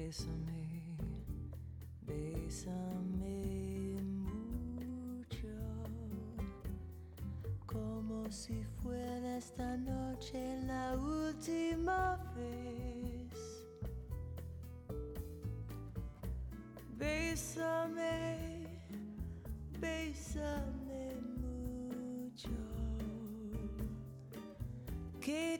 Bésame, bésame mucho, como si fuera esta noche la última vez. Bésame, bésame mucho, que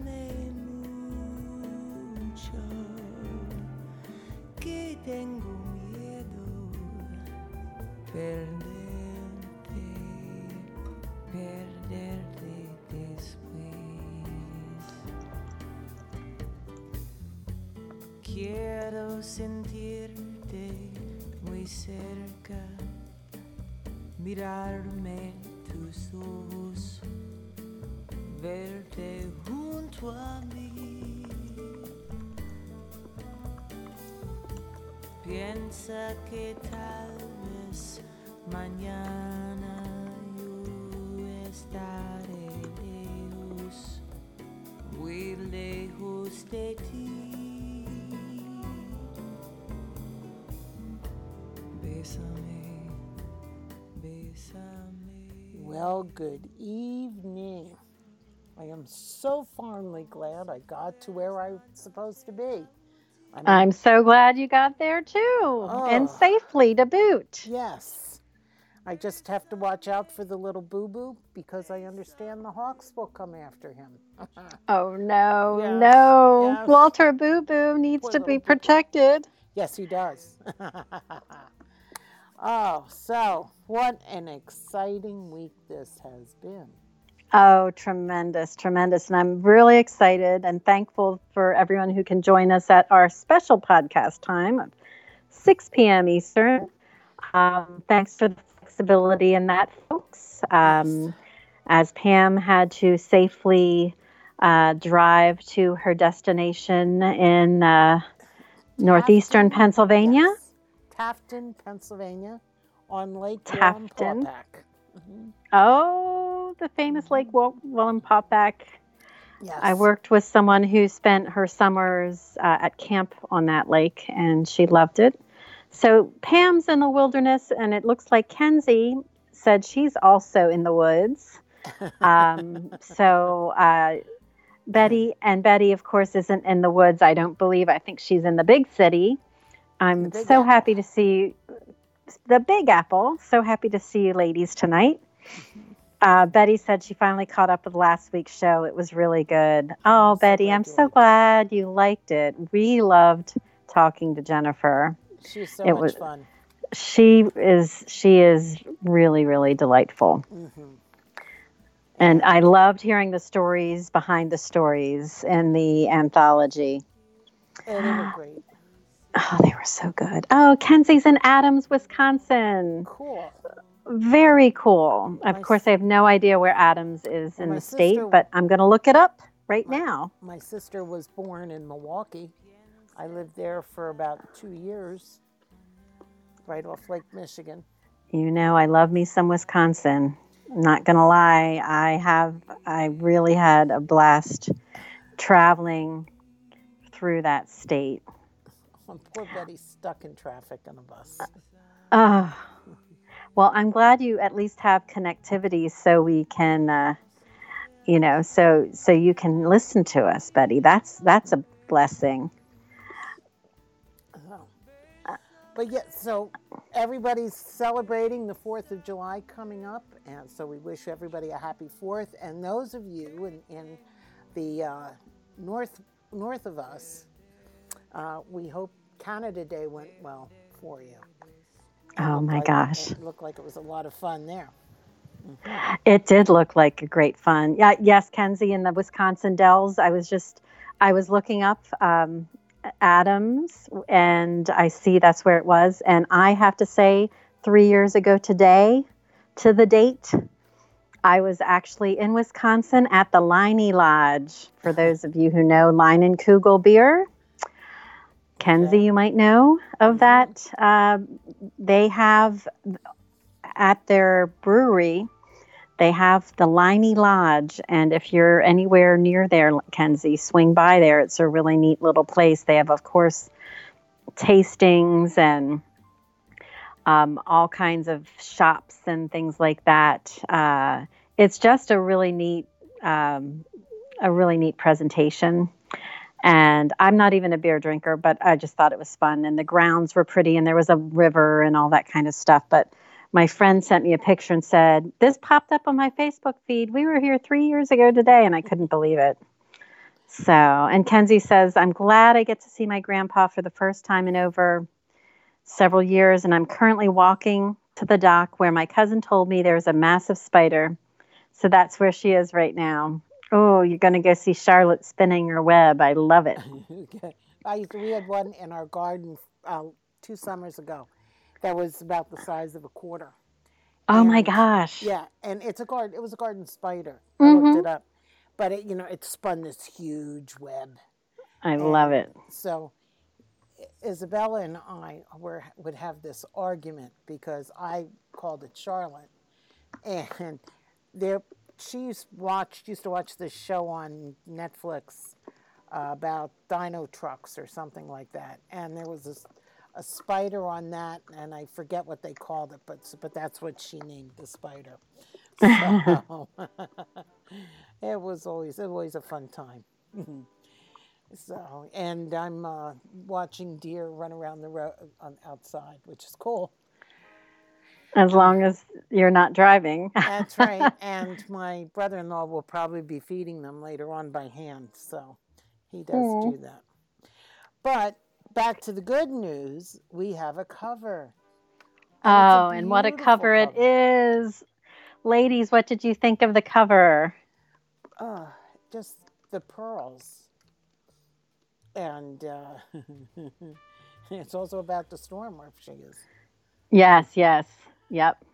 sentirte muy cerca, mirarme tus ojos, verte junto a mí. Piensa que tal vez mañana yo estaré lejos, muy lejos de ti. Well, good evening. I am so fondly glad I got to where I'm supposed to be. I'm I'm so glad you got there too, and Oh. safely to boot. yes. I just have to watch out for the little boo boo because I understand the hawks will come after him. Oh no, Yes, no. yes. Walter Boo Boo needs Poor to little be boo-boo. protected. yes, he does. oh, so what an exciting week this has been. Oh, tremendous, tremendous. And I'm really excited and thankful for everyone who can join us at our special podcast time of 6 p.m. Eastern. Um, thanks for the flexibility in that, folks. Um, as Pam had to safely uh, drive to her destination in uh, northeastern Pennsylvania. yes. Tafton, Pennsylvania, on Lake Tafton. Wallenpaupack. Oh, the famous Lake Wel- Wallenpaupack. Yes. I worked with someone who spent her summers uh, at camp on that lake, and she loved it. So Pam's in the wilderness, and it looks like Kenzie said she's also in the woods. Um, so uh, Betty and Betty, of course, isn't in the woods. I don't believe. I think she's in the big city. I'm so Apple. happy to see the Big Apple. So happy to see you ladies tonight. Uh, Betty said she finally caught up with last week's show. It was really good. Oh, so Betty, I'm so glad you liked it. We loved talking to Jennifer. She's so It much was- fun. She is she is really really delightful. hmm And I loved hearing the stories behind the stories in the anthology. And they were great. Oh, they were so good. Oh, Kenzie's in Adams, Wisconsin. Cool. Very cool. Of course, I have no idea where Adams is in the state, but I'm going to look it up right My- now. My sister was born in Milwaukee. I lived there for about two years, right off Lake Michigan. You know, I love me some Wisconsin. I'm not going to lie. I have, I really had a blast traveling through that state. Poor Betty's stuck in traffic on a bus. Oh, well, I'm glad you at least have connectivity so we can, uh, you know, so so you can listen to us, Betty. That's that's a blessing. Oh. But yeah, so everybody's celebrating the 4th of July coming up, and so we wish everybody a happy 4th. And those of you in, in the uh, north north of us, uh, we hope Canada Day went well for you. It Oh my like- gosh, It looked like it was a lot of fun there. it did look like a great fun. Yeah, yes, Kenzie in the Wisconsin Dells. I was just, I was looking up um, Adams, and I see that's where it was. And I have to say, three years ago today, to the date, I was actually in Wisconsin at the Leinie Lodge. For those of you who know Leinenkugel beer, Kenzie, you might know of that. Uh, they have at their brewery, they have the Leinie Lodge. And if you're anywhere near there, Kenzie, swing by there. It's a really neat little place. They have, of course, tastings and um, all kinds of shops and things like that. Uh, it's just a really neat, um, a really neat presentation. And I'm not even a beer drinker, but I just thought it was fun. And the grounds were pretty, and there was a river and all that kind of stuff. But my friend sent me a picture and said, This popped up on my Facebook feed. We were here three years ago today, and I couldn't believe it. So, and Kenzie says, I'm glad I get to see my grandpa for the first time in over several years, and I'm currently walking to the dock where my cousin told me there was a massive spider. So that's where she is right now. Oh, you're going to go see Charlotte spinning her web. I love it. I used to, we had one in our garden uh, two summers ago that was about the size of a quarter. Oh my gosh. Yeah, and it's a garden. It was a garden spider. I Mhm. looked it up, but it, you know, it spun this huge web. I love it. So Isabella and I were would have this argument because I called it Charlotte, and there she used watched used to watch this show on Netflix uh, about dino trucks or something like that, and there was this a spider on that, and I forget what they called it, but but that's what she named the spider. So it was always always a fun time. So, and I'm uh, watching deer run around the road outside, which is cool. As long as you're not driving. That's right. and my brother-in-law will probably be feeding them later on by hand, so he does Aw. do that. But back to the good news, we have a cover. And it's a Oh, and what a beautiful cover it is. Ladies, what did you think of the cover? Uh, just the pearls. And uh, it's also about the storm where she is. Yes, yes. Yep.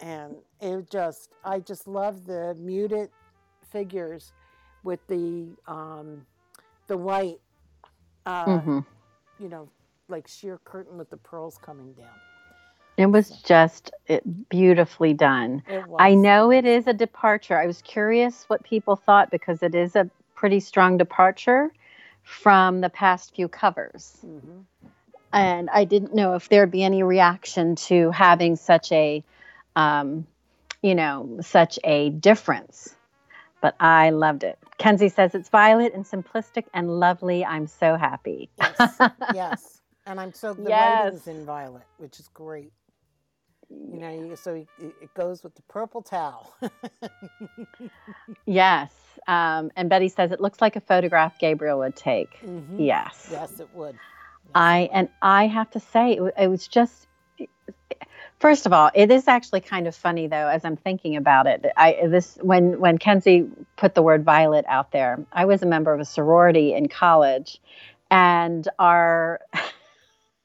and it just i just love the muted figures with the um the white uh hmm you know like sheer curtain with the pearls coming down It was just it, beautifully done. it was I know it is a departure. I was curious what people thought because it is a pretty strong departure from the past few covers. Mhm. And I didn't know if there'd be any reaction to having such a, um, you know, such a difference. But I loved it. Kenzie says it's violet and simplistic and lovely. I'm so happy. yes yes and i'm so the Yes. writing's in violet which is great you know you, so it, goes with the purple towel yes. Um, and Betty says it looks like a photograph Gabriel would take. Mhm. Yes. yes it would I and I have to say it, was just first of all it is actually kind of funny though as I'm thinking about it. I this when when Kenzie put the word violet out there I was a member of a sorority in college and our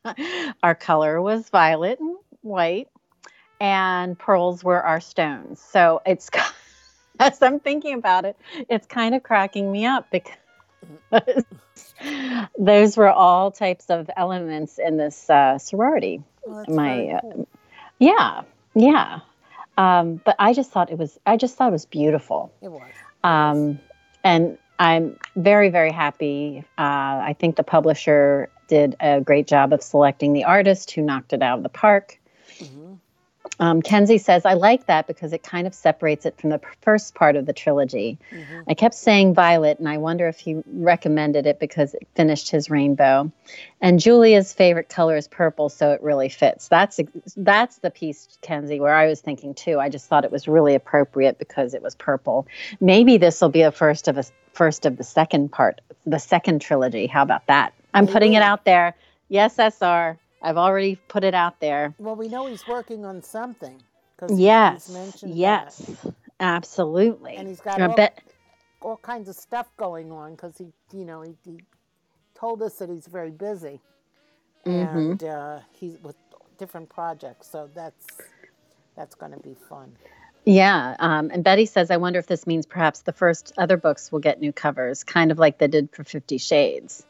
our color was violet and white and pearls were our stones. So it's as I'm thinking about it it's kind of cracking me up because those were all types of elements in this uh, sorority. Well, my, very uh. Yeah, yeah. Um, but I just thought it was. I just thought it was beautiful. it was Um, and I'm very, very happy. Uh, I think the publisher did a great job of selecting the artist who knocked it out of the park. Um, Kenzie says, I like that because it kind of separates it from the first part of the trilogy. Mhm. I kept saying violet, and I wonder if he recommended it because it finished his rainbow. And Julia's favorite color is purple, so it really fits. That's ex- that's the piece, Kenzie, where I was thinking too. I just thought it was really appropriate because it was purple. Maybe this will be a first of a first of the second part, the second trilogy. How about that? I'm putting it out there. Yes, SR. I've already put it out there. well we know he's working on something Yes, he's mentioned that. yes, absolutely. and he's got all, bet. all kinds of stuff going on because he, you know, he, he told us that he's very busy, Mm-hmm. and uh, he's with different projects. So that's that's going to be fun. Yeah. Um, and Betty says, I wonder if this means perhaps the first other books will get new covers, kind of like they did for Fifty Shades.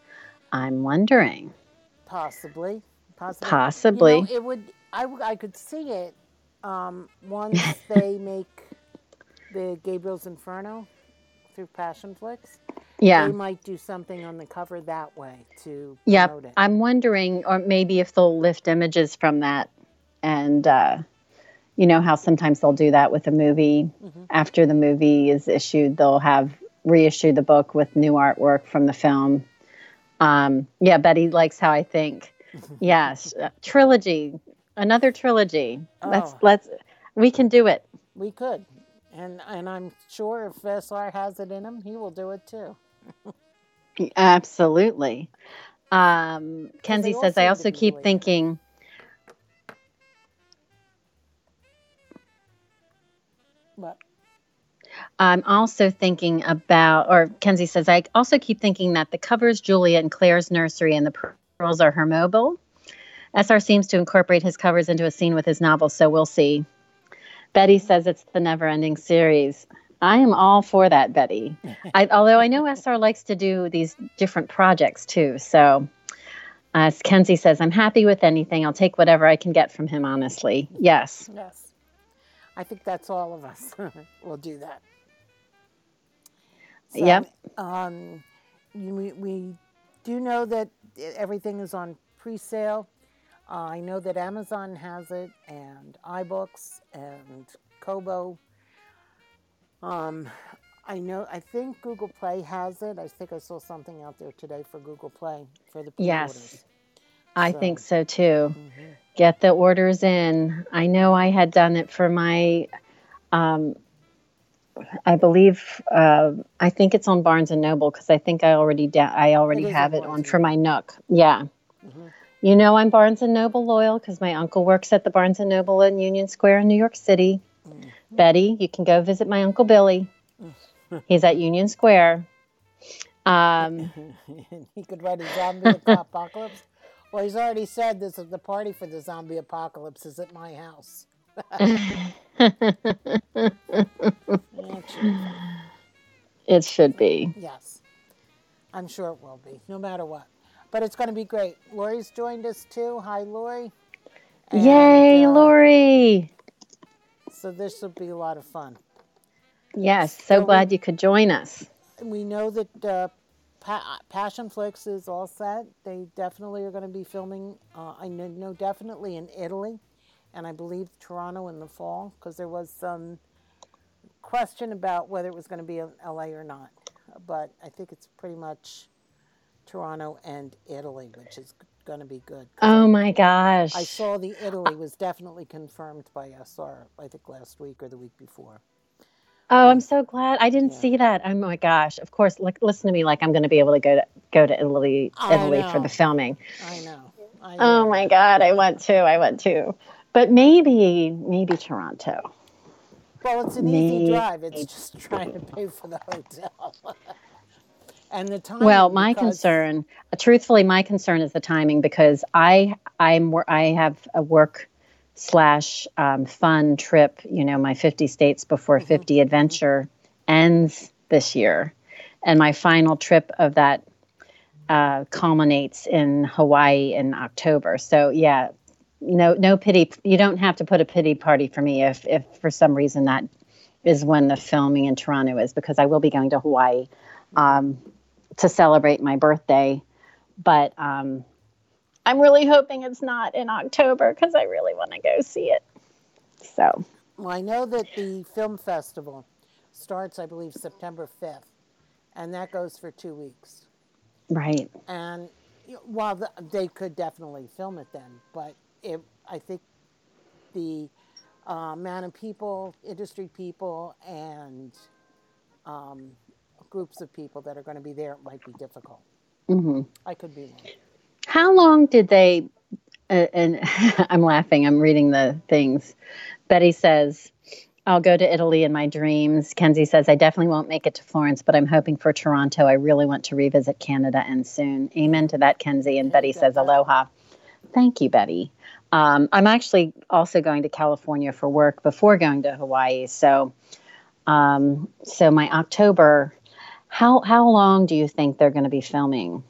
I'm wondering. Possibly, possibly, Possibly. You know, it would. I, I could see it um, once they make the Gabriel's Inferno through Passionflix. Yeah. They might do something on the cover that way to Yeah. promote it. I'm wondering, or maybe if they'll lift images from that. And, uh, you know, how sometimes they'll do that with a movie. Mhm. After the movie is issued, they'll have reissue the book with new artwork from the film. Um, yeah, Betty likes how I think. Yes, uh, trilogy, another trilogy. Let's Oh. let's we can do it. We could, and and I'm sure if SR has it in him, he will do it too. Absolutely. Um, Kenzie says, I also keep thinking, I'm also thinking about, or Kenzie says, I also keep thinking that the covers Julia and Claire's nursery and the pearls are her mobile. SR seems to incorporate his covers into a scene with his novel, so we'll see. Betty says it's the never ending series. I am all for that, Betty. I, although I know SR likes to do these different projects too. So, as Kenzie says, I'm happy with anything. I'll take whatever I can get from him, honestly. Yes. yes, I think that's all of us we'll do that. So, Yep. Um, we, we do know that everything is on pre-sale. Uh, I know that Amazon has it, and iBooks and Kobo. Um, I know. I think Google Play has it. I think I saw something out there today for Google Play for the Yes. pre-orders. I So- think so too. Mhm. Get the orders in. I know I had done it for my, um, I believe, uh, I think it's on Barnes and Noble because I think I already da- I already It have it on for my Nook. Yeah. Mhm. You know I'm Barnes and Noble loyal because my uncle works at the Barnes and Noble in Union Square in New York City. Mm. Betty, you can go visit my uncle Billy. He's at Union Square. Um, he could write a zombie apocalypse. Well, he's already said this is the party for the zombie apocalypse is at my house. It should be fun. it should be. yes, I'm sure it will be, no matter what. But it's going to be great. Lori's joined us too. Hi, Lori. And, Yay, uh, Lori! So this will be a lot of fun. Yes, So so we- glad you could join us. We know that uh, pa- Passionflix is all set. They definitely are going to be filming. Uh, I know definitely in Italy, and I believe Toronto in the fall because there was some question about whether it was going to be in LA or not. But I think it's pretty much Toronto and Italy, which is going to be good. Oh my gosh. I saw the Italy was definitely confirmed by SR. I think last week or the week before. oh, I'm so glad. I didn't Yeah. see that. Oh my gosh. Of course, like listen to me like I'm going to be able to go to go to Italy Italy for the filming. I know. I Oh my god, I went to. I went to. But maybe maybe Toronto. Well, it's an easy Maybe. drive. It's just trying to pay for the hotel. and the time. Well, my because- concern, uh, truthfully, my concern is the timing because I I'm I have a work slash um, fun trip. You know, my 50 states before 50 adventure ends this year, and my final trip of that uh, culminates in Hawaii in October. So yeah, no no pity. You don't have to put a pity party for me if if for some reason that is when the filming in Toronto is because I will be going to Hawaii. Um, to celebrate my birthday, but um, I'm really hoping it's not in October because I really want to go see it. So, Well, I know that the film festival starts, I believe, September 5th, and that goes for two weeks. right. And you know, while the, they could definitely film it then, but it, I think the uh, amount of people, industry people, and um, groups of people that are going to be there might be difficult. hmm I could be wrong. How long did they? Uh, and I'm laughing. I'm reading the things. Betty says, I'll go to Italy in my dreams. Kenzie says, I definitely won't make it to Florence, but I'm hoping for Toronto. I really want to revisit Canada and soon. Amen to that, Kenzie. And Betty says, Aloha. Thank you, Betty. Um, I'm actually also going to California for work before going to Hawaii. So, um, so my October, how, how long do you think they're going to be filming?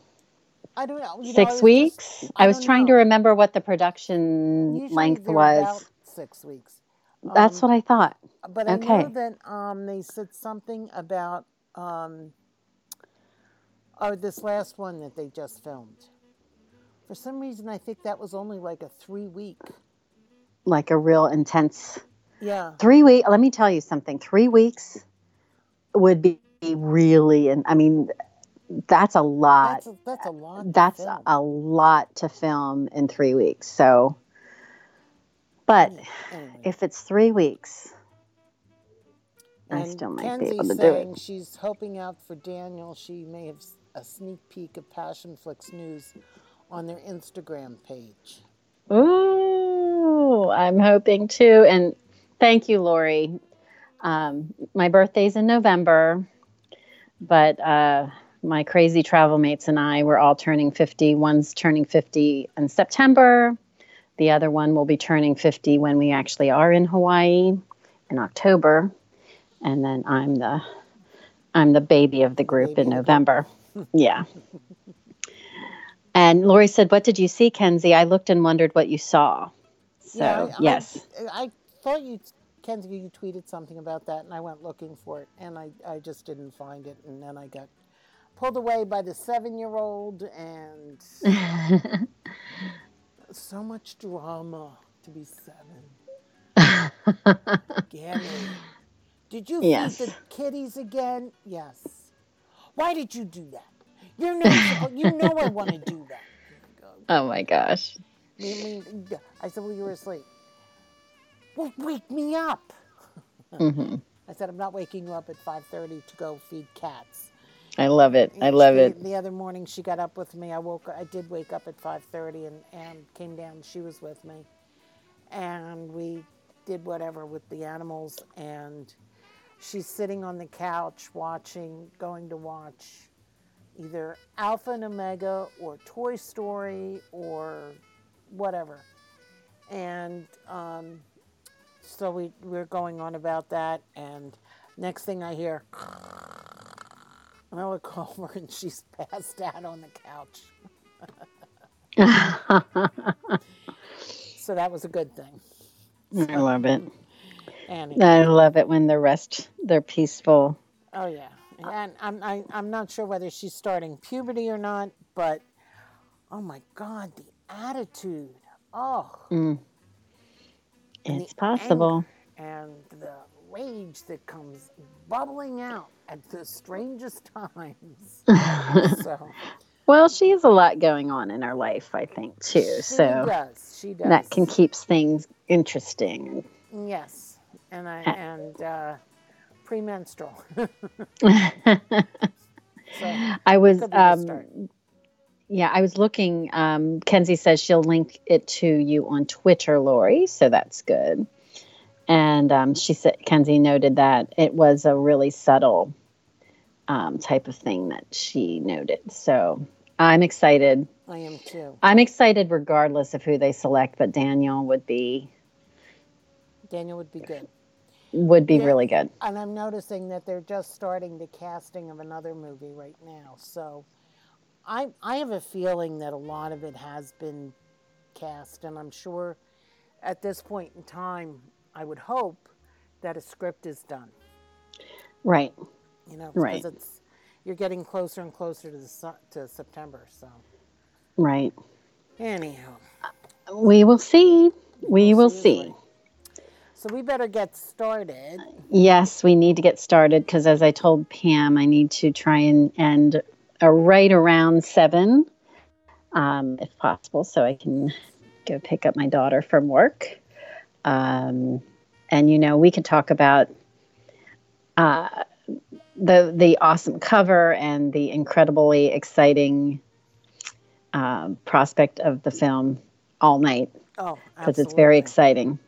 I don't know. you know, I Six weeks? just- I was trying know. to remember what the production Usually length was. six weeks. That's Um, what I thought. But I Okay. know that um, they said something about um, oh, this last one that they just filmed. For some reason, I think that was only like a three week. Like a real intense Yeah. three week let me tell you something three weeks would be really and i mean that's a lot That's a, that's a lot. to that's film. a lot to film in three weeks so but Anyway. if it's three weeks i still might be able to do it she's hoping out for Daniel. She may have a sneak peek of Passionflix News on their Instagram page. Ooh, i'm hoping too and thank you lori um, my birthday's in november but uh, my crazy travel mates and I were all turning 50. One's turning 50 in September. The other one will be turning 50 when we actually are in Hawaii in October. And then I'm the I'm the baby of the group baby in November. yeah. And Lori said, "What did you see, Kenzie?" I looked and wondered what you saw. So Yeah, I- yes, I, I thought you, Kenzie, you tweeted something about that, and I went looking for it, and I, I just didn't find it, and then I got pulled away by the seven-year-old, and so much drama to be seven. Gammy, did you Yes. feed the kitties again? Yes. Why did you do that? You know, you know I want to do that. oh my gosh. I said, well, you were asleep. Well, wake me up. hmm I said, I'm not waking you up at 5.30 to go feed cats. I love it. I love she- it. The other morning, she got up with me. I woke. I did wake up at 5:30 and and came down. She was with me, and we did whatever with the animals. And she's sitting on the couch watching, going to watch either Alpha and Omega or Toy Story or whatever. And um, so we we're going on about that. And next thing I hear. And I look over and she's passed out on the couch. So that was a good thing. I love it. And I love it when the rest they're peaceful. oh yeah, and I'm I, I'm not sure whether she's starting puberty or not, but oh my God, the attitude, oh, Mm. It's possible. and the rage that comes bubbling out at the strangest times. so Well, she has a lot going on in her life, I think, too. she so does, she does. that can keeps things interesting. Yes, and I Uh, and uh, premenstrual. so I was, could be the start. um, yeah, I was looking. Um, Kenzie says she'll link it to you on Twitter, Lori, so that's good. And um, she said, Kenzie noted that it was a really subtle um, type of thing that she noted. So I'm excited. I am too. I'm excited regardless of who they select, but Daniel would be Daniel would be good. Would be Yeah. really good. And I'm noticing that they're just starting the casting of another movie right now. So I I have a feeling that a lot of it has been cast, and I'm sure at this point in time, I would hope that a script is done. Right. You know, Right. because it's you're getting closer and closer to the to September. So Right. anyhow. We will see. We will see. So we better get started. Yes, we need to get started because, as I told Pam, I need to try and end uh, right around seven, um, if possible, so I can go pick up my daughter from work. Um, and you know, we could talk about uh, the the awesome cover and the incredibly exciting um, prospect of the film all night Oh, because it's very exciting.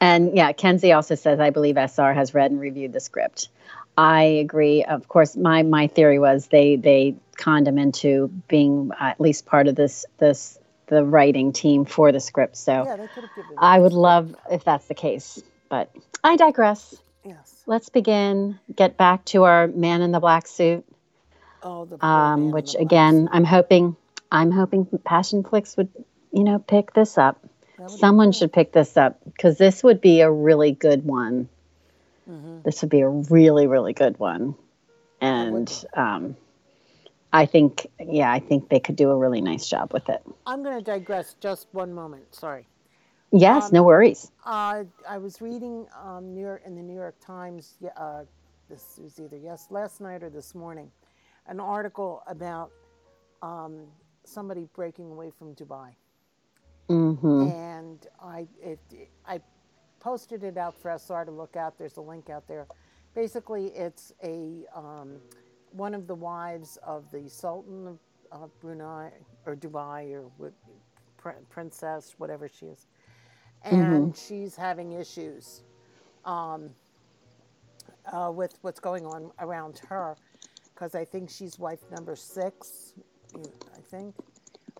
And yeah, Kenzie also says, I believe SR has read and reviewed the script. I agree. Of course, my my theory was they they conned him into being at least part of this this the writing team for the script. So Yeah, they could have given. I would love if that's the case, but I digress. Yes. Let's begin. Get back to our man in the black suit, Oh, the um, which the again, suit. I'm hoping, I'm hoping Passionflix would, you know, pick this up. That would be Someone should pick this up because this would be a really good one. Mhm. This would be a really, really good one, and um, I think, yeah, I think they could do a really nice job with it. I'm going to digress just one moment. Sorry. Yes, Um, no worries. Uh, I was reading um, New York, in the New York Times. Uh, this was either yes last night or this morning, an article about um, somebody breaking away from Dubai, hmm and I it, I posted it out for SR to look at. There's a link out there. Basically, it's a um, one of the wives of the Sultan of, of Brunei or Dubai or princess, whatever she is, and she's having issues um, uh, with what's going on around her because I think she's wife number six. I think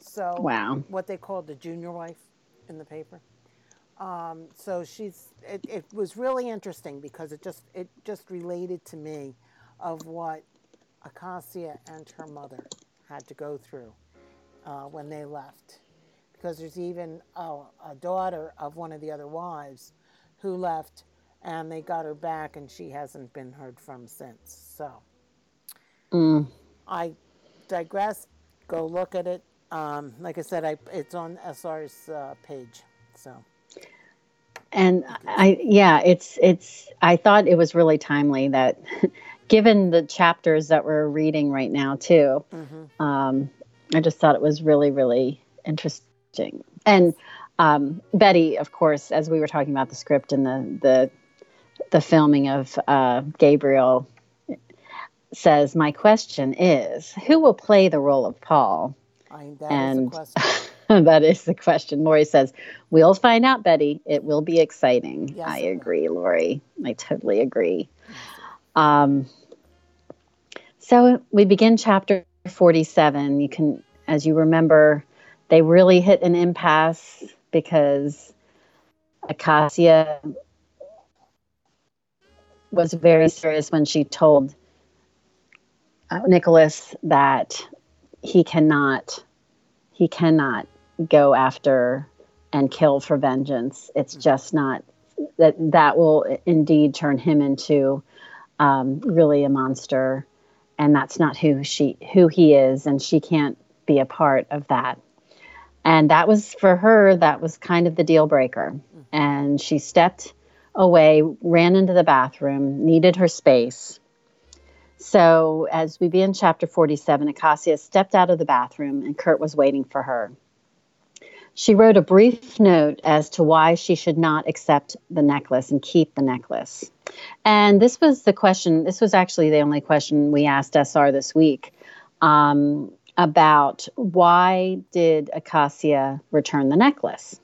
so. Wow. What they called the junior wife in the paper. Um, so she's. It, it was really interesting because it just it just related to me of what Acacia and her mother had to go through uh, when they left. Because there's even oh, a daughter of one of the other wives who left, and they got her back, and she hasn't been heard from since. So Mm. I digress. Go look at it. Um, like I said, I, it's on SR's uh, page. So And I, yeah, it's, it's, I thought it was really timely that given the chapters that we're reading right now, too, um, I just thought it was really, really interesting. And um, Betty, of course, as we were talking about the script and the, the, the filming of uh, Gabriel, says, My question is who will play the role of Paul? I, that is And- a question. that is the question. Lori says, We'll find out, Betty. It will be exciting. Yes, I agree, Lori. I totally agree. Um, so we begin chapter 47. You can, as you remember, they really hit an impasse because Acacia was very serious when she told uh, Nicholas that he cannot he cannot go after and kill for vengeance. It's just not that that will indeed turn him into um, really a monster, and that's not who she who he is, and she can't be a part of that. And that was for her. That was kind of the deal breaker, and she stepped away, ran into the bathroom, needed her space. So, as we begin chapter 47, Acacia stepped out of the bathroom and Kurt was waiting for her. She wrote a brief note as to why she should not accept the necklace and keep the necklace. And this was the question, this was actually the only question we asked SR this week um, about why did Acacia return the necklace?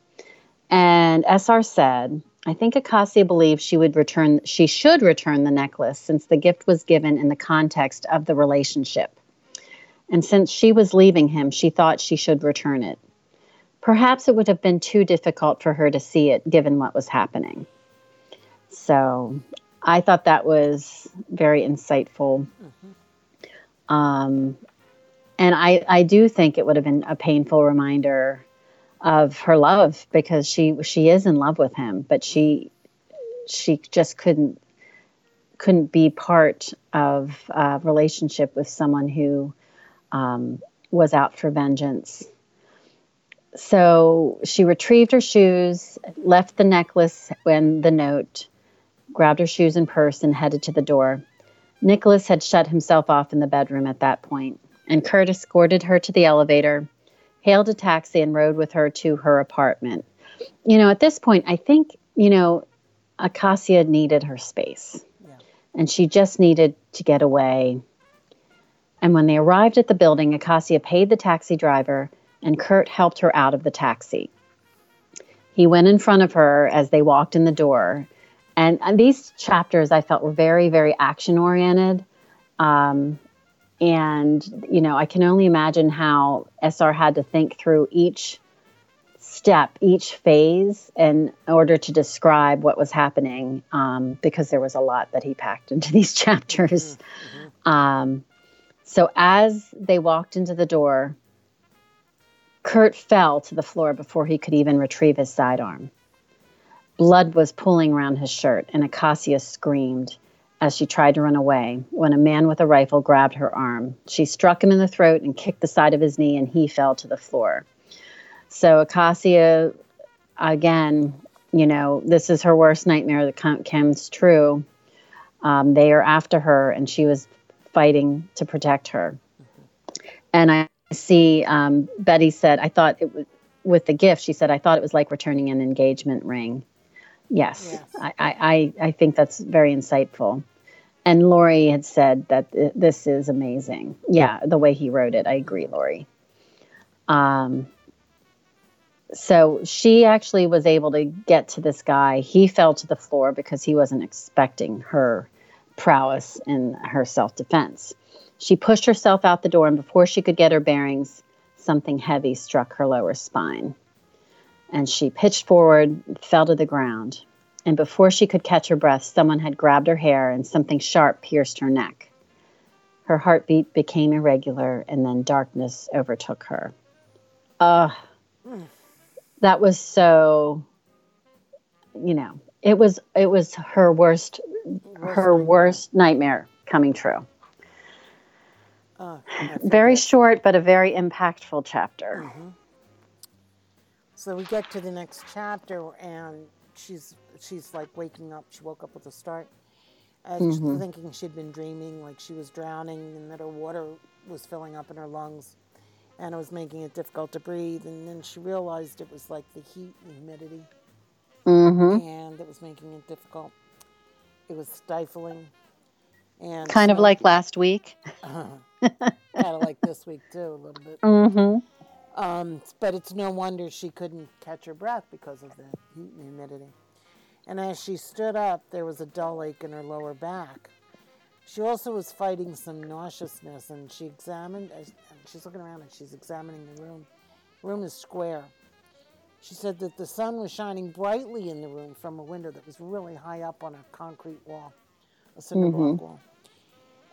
And SR said, I think Acacia believes she would return she should return the necklace since the gift was given in the context of the relationship. And since she was leaving him, she thought she should return it. Perhaps it would have been too difficult for her to see it given what was happening. So I thought that was very insightful. Um, and I, I do think it would have been a painful reminder of her love because she she is in love with him, but she she just couldn't couldn't be part of a relationship with someone who um, was out for vengeance. So she retrieved her shoes, left the necklace and the note, grabbed her shoes and purse, and headed to the door. Nicholas had shut himself off in the bedroom at that point, and Kurt escorted her to the elevator, hailed a taxi, and rode with her to her apartment. You know, at this point, I think, you know, Acacia needed her space, Yeah. and she just needed to get away. And when they arrived at the building, Acacia paid the taxi driver, and Kurt helped her out of the taxi. He went in front of her as they walked in the door. And, and these chapters I felt were very, very action oriented. Um, and, you know, I can only imagine how SR had to think through each step, each phase, in order to describe what was happening, um, because there was a lot that he packed into these chapters. Mm-hmm. Um, so as they walked into the door, Kurt fell to the floor before he could even retrieve his sidearm. Blood was pooling around his shirt, and Acacia screamed as she tried to run away when a man with a rifle grabbed her arm. She struck him in the throat and kicked the side of his knee, and he fell to the floor. So Acacia, again, you know, this is her worst nightmare that comes true. Um, they are after her, and she was fighting to protect her. And I see um, Betty said, I thought it was with the gift. She said, I thought it was like returning an engagement ring. Yes, yes. I, I, I think that's very insightful. And Lori had said that this is amazing. Yeah, the way he wrote it. I agree, Lori. Um, so she actually was able to get to this guy. He fell to the floor because he wasn't expecting her prowess in her self defense. She pushed herself out the door, and before she could get her bearings, something heavy struck her lower spine. And she pitched forward, fell to the ground. And before she could catch her breath, someone had grabbed her hair and something sharp pierced her neck. Her heartbeat became irregular, and then darkness overtook her. Ugh. That was so you know it was it was her worst, her worst nightmare coming true uh, very short but a very impactful chapter mm-hmm. So we get to the next chapter and she's she's like waking up she woke up with a start and mm-hmm. thinking she'd been dreaming like she was drowning and that her water was filling up in her lungs and it was making it difficult to breathe. And then she realized it was like the heat and humidity, mm-hmm. and it was making it difficult. It was stifling, and kind of like last week. Uh, kind of like this week too, a little bit. Mm-hmm. Um, but it's no wonder she couldn't catch her breath because of the heat and humidity. And as she stood up, there was a dull ache in her lower back. She also was fighting some nauseousness, and she examined. She's looking around and she's examining the room. The room is square. She said that the sun was shining brightly in the room from a window that was really high up on a concrete wall, a cinder block mm-hmm. wall.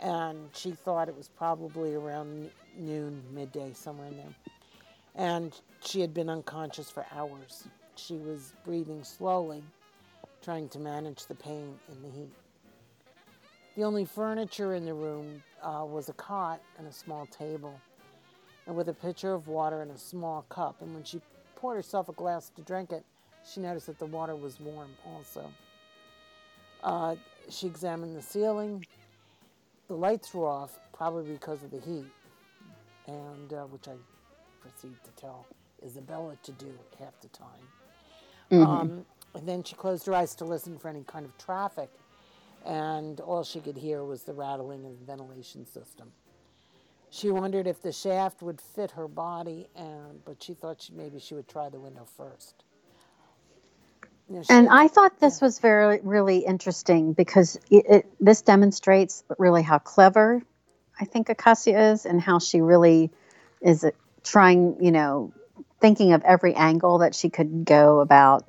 And she thought it was probably around noon, midday, somewhere in there. And she had been unconscious for hours. She was breathing slowly, trying to manage the pain in the heat. The only furniture in the room uh, was a cot and a small table, and with a pitcher of water and a small cup. And when she poured herself a glass to drink it, she noticed that the water was warm also. Uh, she examined the ceiling. The lights were off, probably because of the heat, and uh, which I proceed to tell Isabella to do half the time. Mm-hmm. Um, and then she closed her eyes to listen for any kind of traffic and all she could hear was the rattling of the ventilation system. She wondered if the shaft would fit her body, and but she thought she, maybe she would try the window first. and I thought this was very really interesting because it, it, this demonstrates really how clever I think Acacia is, and how she really is trying, you know, thinking of every angle that she could go about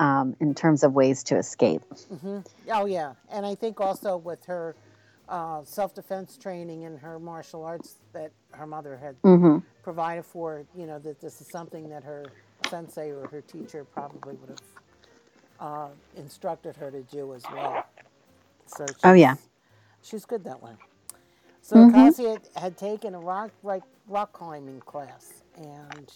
um, in terms of ways to escape. Mm-hmm. Oh, yeah. And I think also with her uh, self defense training and her martial arts that her mother had mm-hmm. provided for, you know, that this is something that her sensei or her teacher probably would have uh, instructed her to do as well. So oh, yeah. She's good that way. So mm-hmm. Cassie had, had taken a rock, rock, rock climbing class and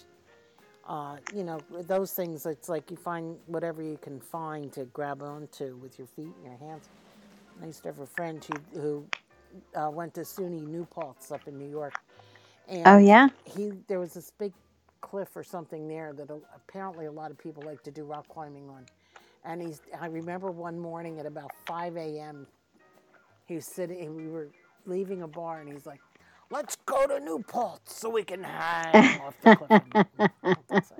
uh, you know, those things, it's like you find whatever you can find to grab onto with your feet and your hands. I used to have a friend who, who uh, went to SUNY New Paltz up in New York. And oh, yeah? He, there was this big cliff or something there that apparently a lot of people like to do rock climbing on. And he's, I remember one morning at about 5 a.m., he was sitting, we were leaving a bar, and he's like, let's go to New Paltz so we can hang off the cliff.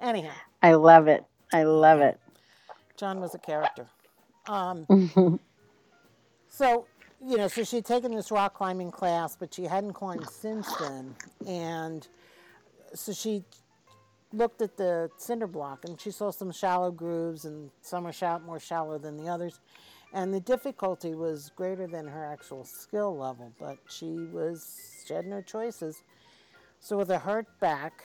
Anyhow. I love it. I love it. John was a character. Um, so, you know, so she'd taken this rock climbing class, but she hadn't climbed since then. And so she looked at the cinder block and she saw some shallow grooves, and some are shallow, more shallow than the others. And the difficulty was greater than her actual skill level, but she was, she had no choices. So, with a hurt back,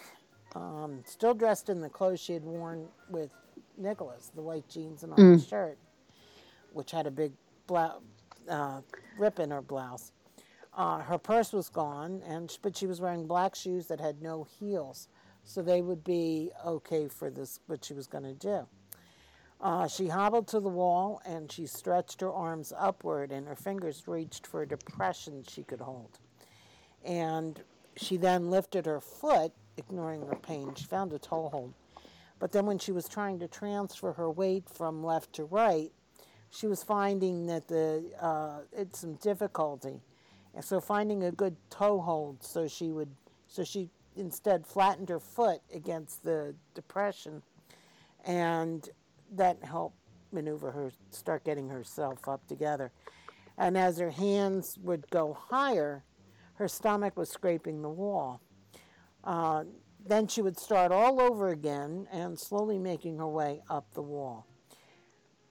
um, still dressed in the clothes she had worn with Nicholas, the white jeans and orange shirt, which had a big blou- uh, rip in her blouse. Uh, her purse was gone, and but she was wearing black shoes that had no heels, so they would be okay for this what she was going to do. Uh, she hobbled to the wall and she stretched her arms upward, and her fingers reached for a depression she could hold. And she then lifted her foot, ignoring her pain. She found a toehold. But then, when she was trying to transfer her weight from left to right, she was finding that the uh, it's some difficulty, and so finding a good toe hold, so she would, so she instead flattened her foot against the depression, and that helped maneuver her, start getting herself up together. And as her hands would go higher, her stomach was scraping the wall. Uh, then she would start all over again and slowly making her way up the wall.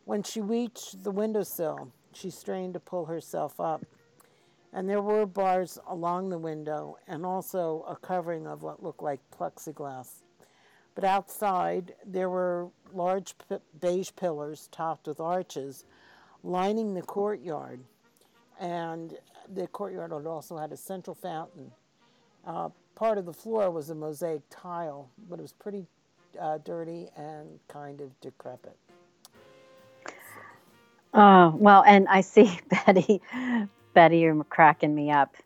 When she reached the windowsill, she strained to pull herself up. And there were bars along the window and also a covering of what looked like plexiglass. But outside, there were large beige pillars topped with arches lining the courtyard. And the courtyard also had a central fountain. Uh, part of the floor was a mosaic tile, but it was pretty uh, dirty and kind of decrepit. Oh, well, and I see Betty, Betty, you're cracking me up.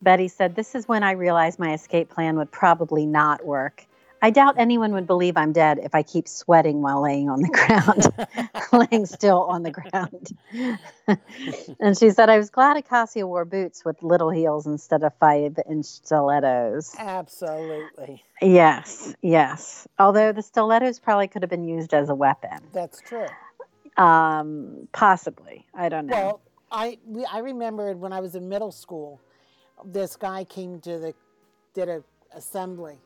Betty said, This is when I realized my escape plan would probably not work. I doubt anyone would believe I'm dead if I keep sweating while laying on the ground, laying still on the ground. and she said, I was glad Acacia wore boots with little heels instead of five inch stilettos. Absolutely. Yes, yes. Although the stilettos probably could have been used as a weapon. That's true. Um, possibly. I don't know. Well, I I remembered when I was in middle school, this guy came to the did a assembly,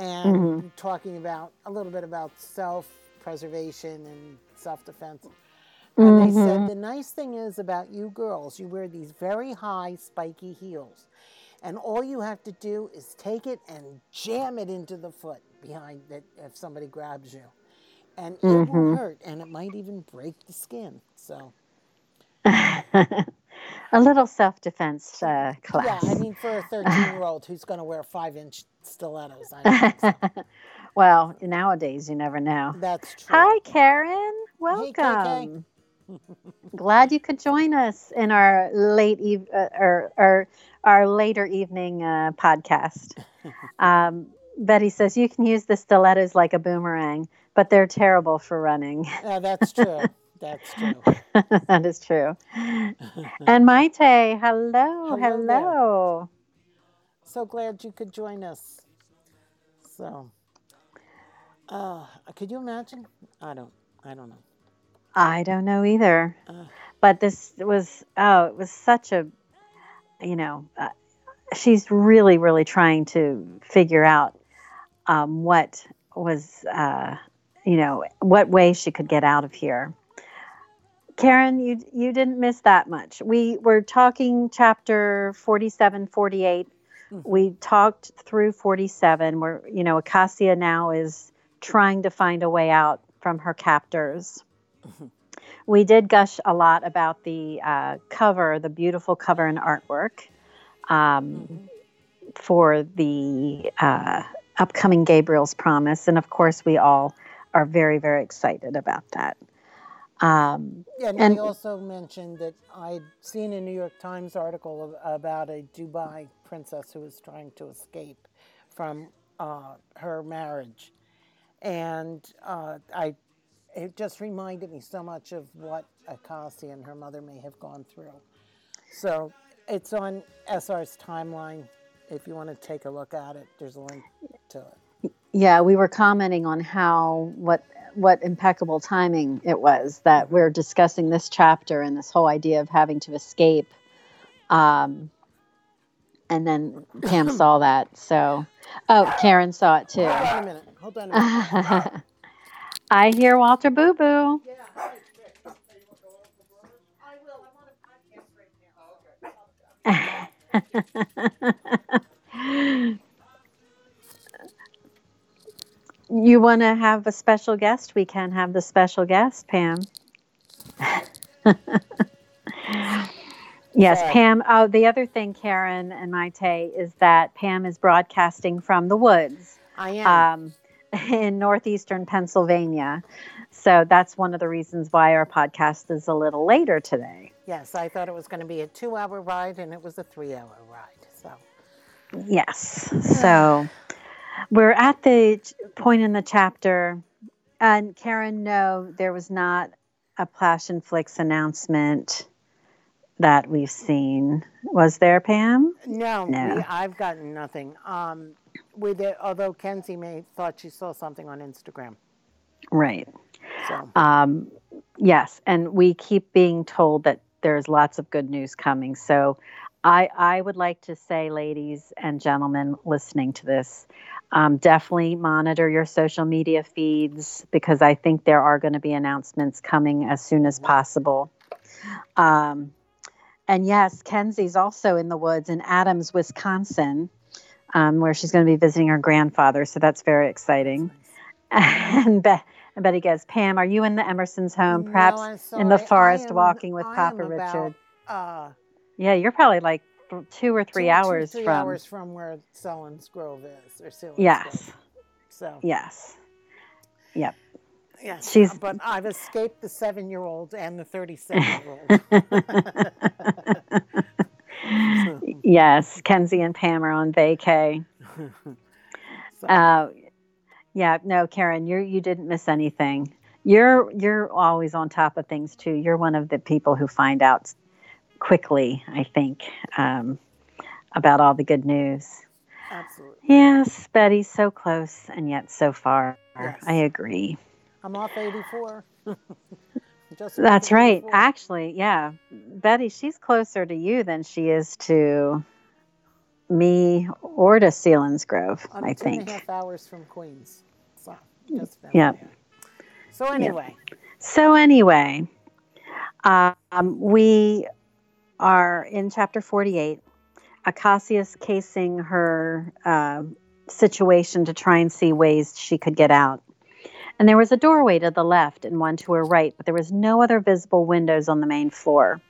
and Mm-hmm. talking about a little bit about self preservation and self defense. And they said the nice thing is about you girls, you wear these very high spiky heels, and all you have to do is take it and jam it into the foot behind that if somebody grabs you, and it will hurt, and it might even break the skin. So. a little self defense uh, class. Yeah. I mean, for a 13 year old who's going to wear five inch stilettos, so. well, nowadays you never know. that's true. Hi, Karen. Hey, Welcome. Glad you could join us in our late eve- uh, or, or our later evening uh, podcast. Um, Betty says you can use the stilettos like a boomerang, but they're terrible for running. Yeah, that's true. That's true. that is true. and Maite, hello, Hello hello. So glad you could join us. So, uh, could you imagine? I don't. I don't know. I don't know either. but this was oh, it was such a you know, uh, she's really really trying to figure out um, what was uh, you know, what way she could get out of here. Karen, you you didn't miss that much. We were talking chapter 47, 48. We talked through 47 where, you know, Acacia now is trying to find a way out from her captors. We did gush a lot about the uh, cover, the beautiful cover and artwork um, for the uh, upcoming Gabriel's Promise. And of course, we all are very, very excited about that. Um, and, And- I also mentioned that I'd seen a New York Times article of, about a Dubai princess who was trying to escape from uh, her marriage, and uh, I it just reminded me so much of what Acacia and her mother may have gone through. So it's on SR's timeline. If you want to take a look at it, there's a link to it. Yeah, we were commenting on how what what impeccable timing it was that we're discussing this chapter and this whole idea of having to escape. Um, and then Pam saw that. So, oh, Karen saw it too. Hold on a minute. Hold on a minute. I hear Walter Boo Boo. you want to have a special guest? We can have the special guest, Pam. yes. Pam. Oh, the other thing, Karen and Maite, is that Pam is broadcasting from the woods I am. um, in northeastern Pennsylvania. So that's one of the reasons why our podcast is a little later today. yes, I thought it was going to be a two-hour ride, and it was a three-hour ride. So Yes. So we're at the point in the chapter, and Karen, no, there was not a Passionflix announcement that we've seen. Was there, Pam? no, No. we- I've gotten nothing. Um, with it, although Kenzie may thought she saw something on Instagram. Right. So Um, yes, and we keep being told that there's lots of good news coming. So I, I would like to say, ladies and gentlemen listening to this, um, definitely monitor your social media feeds because I think there are going to be announcements coming as soon as possible. Um, and yes, Kenzie's also in the woods in Adams, Wisconsin, um, where she's going to be visiting her grandfather. So that's very exciting. and, and Betty goes, Pam, are you in the Emerson's home? Perhaps I'm in the forest am- walking with I Papa am about, Richard. Uh, Yeah, you're probably like two or three two- hours two, three from. hours from where Selinsgrove is, or Sealands Yes. Grove. So Yes. Yep. Yes, She's- but I've escaped the seven-year-old and the thirty-seven-year-old. Yes. Kenzie and Pam are on vacay. So, Uh, yeah, no, Karen, you you didn't miss anything. You're you're always on top of things too. You're one of the people who find out quickly, I think, um, about all the good news. absolutely. Yes, Betty, so close and yet so far. Yes. I agree. I'm off eighty-four. Just That's off right. 84. Actually, yeah. Betty, she's closer to you than she is to me or to Selinsgrove, I'm I two and a think. half hours from Queens. So just. FYI. So anyway, So, anyway, um, we are in chapter 48. Acacia's casing her uh, situation to try and see ways she could get out. And there was a doorway to the left and one to her right, but there was no other visible windows on the main floor.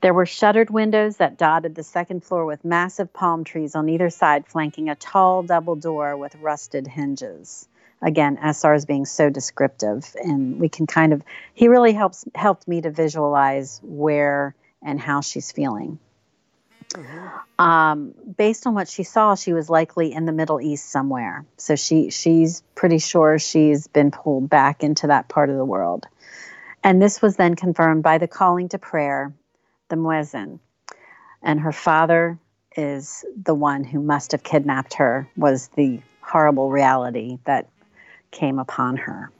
There were shuttered windows that dotted the second floor with massive palm trees on either side, flanking a tall double door with rusted hinges. Again, SR is being so descriptive, and we can kind of, he really helps helped me to visualize where and how she's feeling. Um, based on what she saw, she was likely in the Middle East somewhere. So she she's pretty sure she's been pulled back into that part of the world. And this was then confirmed by the calling to prayer, the muezzin. And her father is the one who must have kidnapped her, was the horrible reality that came upon her.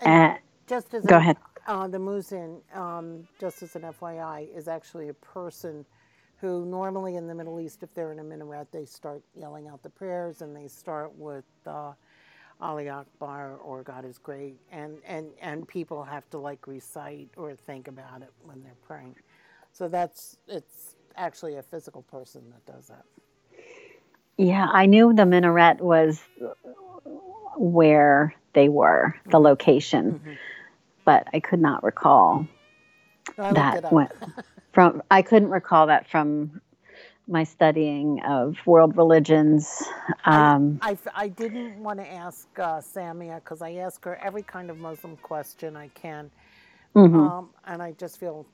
And, just as go a- ahead. Uh, the muezzin, um, just as an FYI, is actually a person who normally in the Middle East, if they're in a minaret, they start yelling out the prayers and they start with uh, Ali Akbar or God is great, and, and, and people have to like recite or think about it when they're praying. So that's it's actually a physical person that does that. Yeah, I knew the minaret was where they were, the location, but I could not recall I that went from. I couldn't recall that from my studying of world religions. Um, I, f- I didn't want to ask uh, Samia because I ask her every kind of Muslim question I can, mhm. um, and I just feel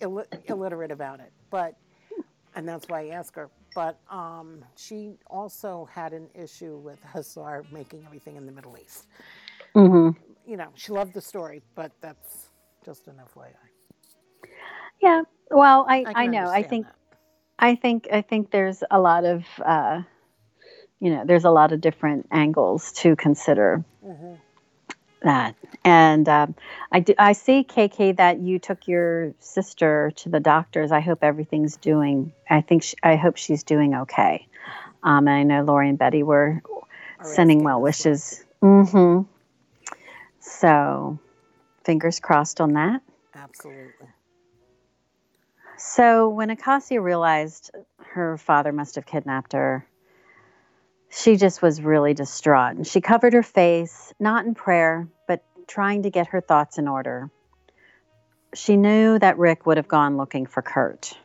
Ill- illiterate about it. But and that's why I ask her. But um, she also had an issue with Hassar making everything in the Middle East. hmm You know, she loved the story, but that's just an FYI. Yeah. Well, I, can I, know. I think that. I think I think there's a lot of uh, you know there's a lot of different angles to consider. Mhm. that. And um, I, do, I see, KK, that you took your sister to the doctors. I hope everything's doing, I think, she, I hope she's doing okay. Um, and I know Lori and Betty were sending well wishes. Mm-hmm. So, fingers crossed on that. Absolutely. So, when Acacia realized her father must have kidnapped her, she just was really distraught. And she covered her face, not in prayer, but trying to get her thoughts in order. She knew that Rick would have gone looking for Kurt.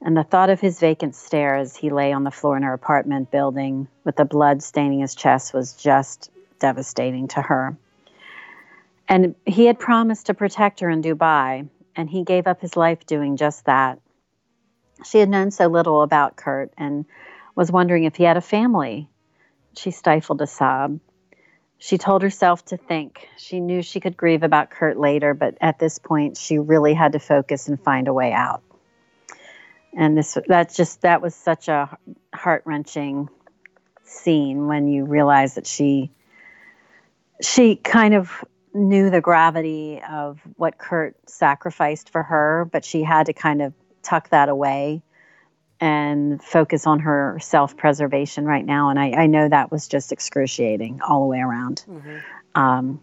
And the thought of his vacant stare as he lay on the floor in her apartment building with the blood staining his chest was just devastating to her. And he had promised to protect her in Dubai, and he gave up his life doing just that. She had known so little about Kurt and was wondering if he had a family. She stifled a sob. She told herself to think. She knew she could grieve about Kurt later, but at this point, she really had to focus and find a way out. And this, that's just, that was such a heart wrenching scene when you realize that she, she kind of knew the gravity of what Kurt sacrificed for her, but she had to kind of tuck that away and focus on her self preservation right now. And I, I, know that was just excruciating all the way around. Mm-hmm. Um,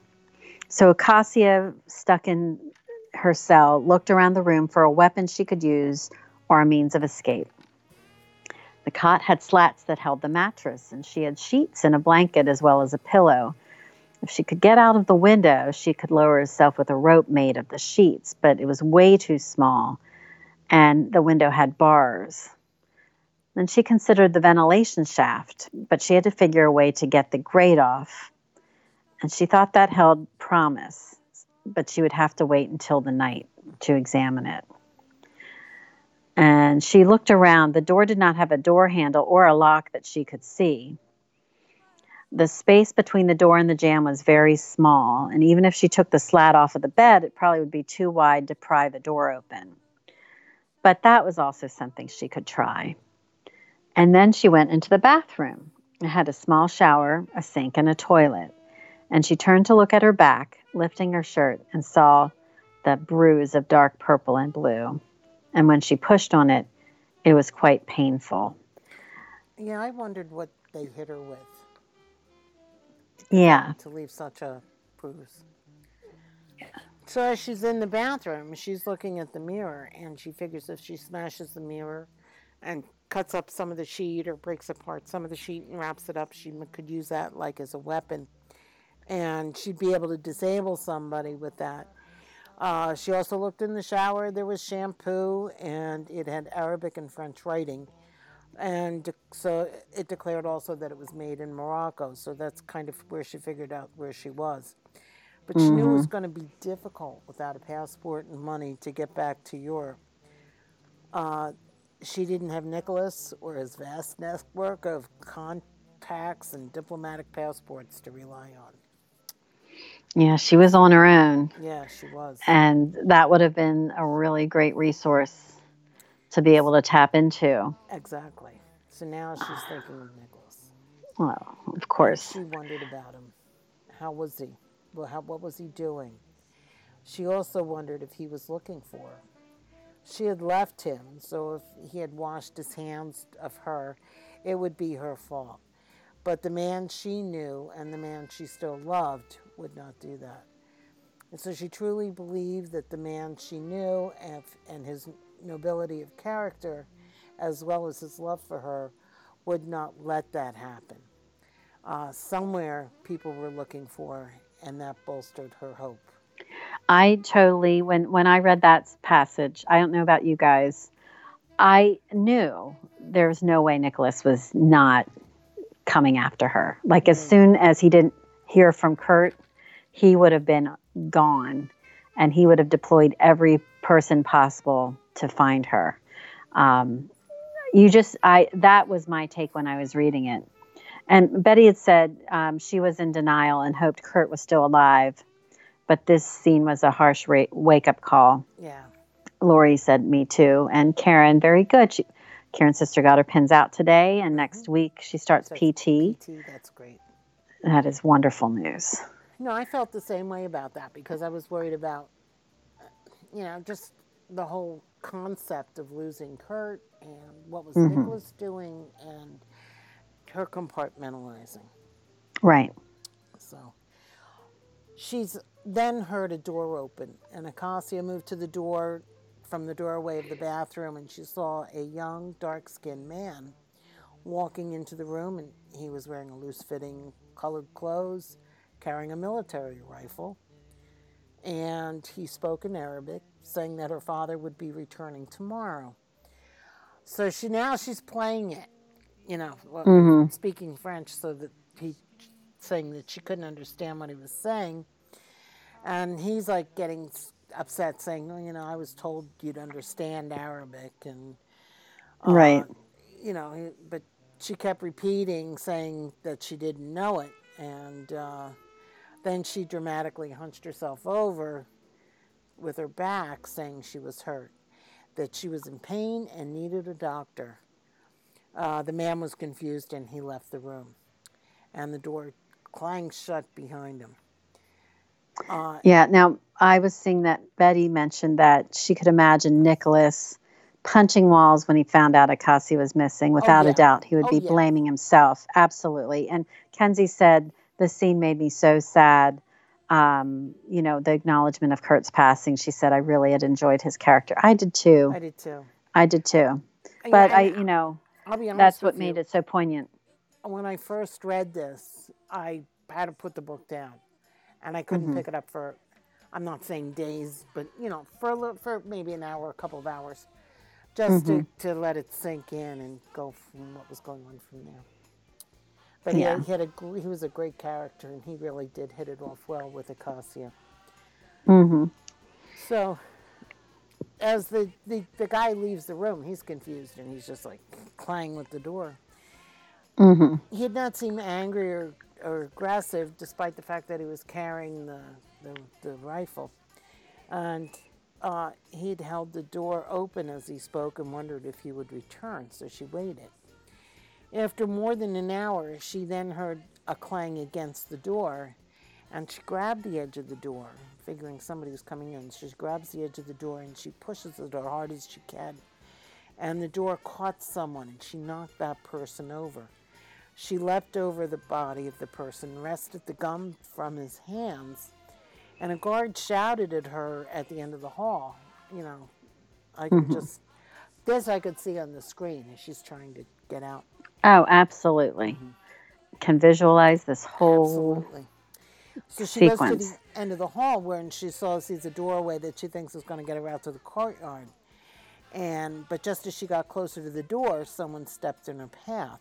so Acacia, stuck in her cell, looked around the room for a weapon she could use or a means of escape. The cot had slats that held the mattress, and she had sheets and a blanket as well as a pillow. If she could get out of the window, she could lower herself with a rope made of the sheets, but it was way too small, and the window had bars. Then she considered the ventilation shaft, but she had to figure a way to get the grate off. And she thought that held promise, but she would have to wait until the night to examine it. And she looked around. The door did not have a door handle or a lock that she could see. The space between the door and the jamb was very small, and even if she took the slat off of the bed, it probably would be too wide to pry the door open. But that was also something she could try. And then she went into the bathroom. It had a small shower, a sink, and a toilet. And she turned to look at her back, lifting her shirt, and saw the bruise of dark purple and blue. And when she pushed on it, it was quite painful. Yeah, I wondered what they hit her with. Yeah. To leave such a bruise. So as she's in the bathroom, she's looking at the mirror and she figures if she smashes the mirror and cuts up some of the sheet or breaks apart some of the sheet and wraps it up, she could use that like as a weapon. And she'd be able to disable somebody with that. Uh, she also looked in the shower. There was shampoo, and it had Arabic and French writing. And so it declared also that it was made in Morocco. So that's kind of where she figured out where she was. But mm-hmm. she knew it was mm-hmm. going to be difficult without a passport and money to get back to Europe. Uh, she didn't have Nicholas or his vast network of contacts and diplomatic passports to rely on. Yeah, she was on her own. Yeah, she was. And that would have been a really great resource to be able to tap into. Exactly. So now she's thinking of Nicholas. Well, of course. She wondered about him. How was he? Well, how, what was he doing? She also wondered if he was looking for her. She had left him, so if he had washed his hands of her, it would be her fault. But the man she knew and the man she still loved would not do that. And so she truly believed that the man she knew and, and his nobility of character, as well as his love for her, would not let that happen. Uh, somewhere people were looking for, and that bolstered her hope. I totally when when I read that passage, I don't know about you guys, I knew there was no way Nicholas was not coming after her. Like as soon as he didn't hear from Kurt, he would have been gone and he would have deployed every person possible to find her. Um, you just, I, that was my take when I was reading it. And Betty had said um, she was in denial and hoped Kurt was still alive, but this scene was a harsh ra- wake up call. Yeah. Lori said, Me too. And Karen, very good. She, Karen's sister got her pins out today, and next mm-hmm. week she starts PT. PT, that's great. That is wonderful news. No, I felt the same way about that because I was worried about, you know, just the whole concept of losing Kurt and what was Mhm. Nicholas doing and her compartmentalizing. Right. So she's then heard a door open, and Acacia moved to the door from the doorway of the bathroom, and she saw a young, dark skinned man walking into the room, and he was wearing a loose fitting colored clothes, carrying a military rifle. And he spoke in Arabic, saying that her father would be returning tomorrow. So she now she's playing it, you know, well, Mhm. speaking French, so that he saying that she couldn't understand what he was saying, and he's like getting upset, saying, "Well, you know, I was told you'd understand Arabic," and uh, Right. you know, but she kept repeating, saying that she didn't know it, and uh, then she dramatically hunched herself over with her back, saying she was hurt, that she was in pain and needed a doctor. Uh, the man was confused and he left the room, and the door clanged shut behind him. Uh, Yeah. Now, I was seeing that Betty mentioned that she could imagine Nicholas punching walls when he found out Acacia was missing. Without yeah. a doubt, he would Oh, be yeah. blaming himself. Absolutely. And Kenzie said the scene made me so sad. Um, you know, the acknowledgement of Kurt's passing. She said, I really had enjoyed his character. I did too. I did too. I did too. But I, you know, I'll be honest that's what made you. it so poignant. when I first read this, I had to put the book down, and I couldn't Mhm. pick it up for. I'm not saying days, but you know, for a little, for maybe an hour, a couple of hours, just to, to let it sink in and go from what was going on from there. But Yeah. yeah, he had a he was a great character, and he really did hit it off well with Acacia. hmm So, as the, the the guy leaves the room, he's confused and he's just like clang with the door. hmm he did not seem angry or, or aggressive, despite the fact that he was carrying the, the, the rifle. And uh, he'd held the door open as he spoke and wondered if he would return, so she waited. After more than an hour, she then heard a clang against the door, and she grabbed the edge of the door, figuring somebody was coming in. She grabs the edge of the door and she pushes it as hard as she can. And the door caught someone, and she knocked that person over. She leapt over the body of the person, wrested the gun from his hands, and a guard shouted at her at the end of the hall. You know, I could mm-hmm. just, this I could see on the screen as she's trying to get out. Oh, absolutely. Mm-hmm. Can visualize this whole. Absolutely. So she goes to the end of the hall where and she saw sees a doorway that she thinks is going to get her out to the courtyard. And but just as she got closer to the door, someone stepped in her path.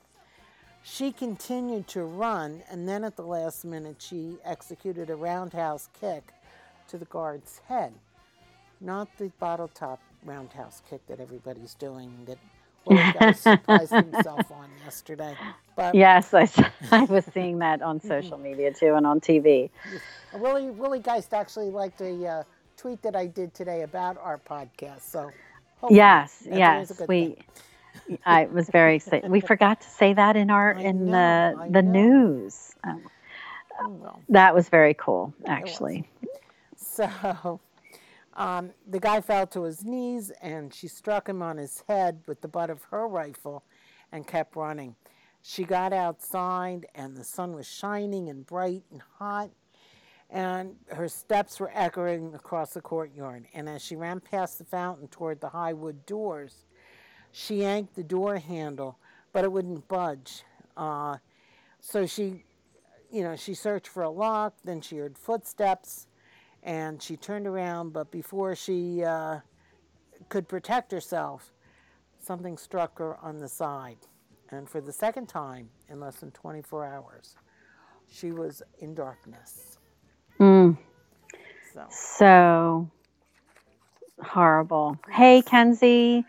She continued to run, and then at the last minute, she executed a roundhouse kick to the guard's head. Not the bottle top roundhouse kick that everybody's doing that Willie got surprised himself on yesterday. But Yes, I was seeing that on social media too and on TV. Willie Willie Geist actually liked a uh, tweet that I did today about our podcast. So Yes, that's always a yes, we. I was very excited. We forgot to say that in our I in know, the I the know. news. Um, Oh, well. that was very cool, actually. So um, the guy fell to his knees and she struck him on his head with the butt of her rifle and kept running. She got outside and the sun was shining and bright and hot and her steps were echoing across the courtyard. And as she ran past the fountain toward the high wood doors, she yanked the door handle, but it wouldn't budge. Uh, so she, you know, she searched for a lock, then she heard footsteps, and she turned around, but before she uh, could protect herself, something struck her on the side. And for the second time in less than 24 hours, she was in darkness. Mm, So, so horrible. Hey, Kenzie.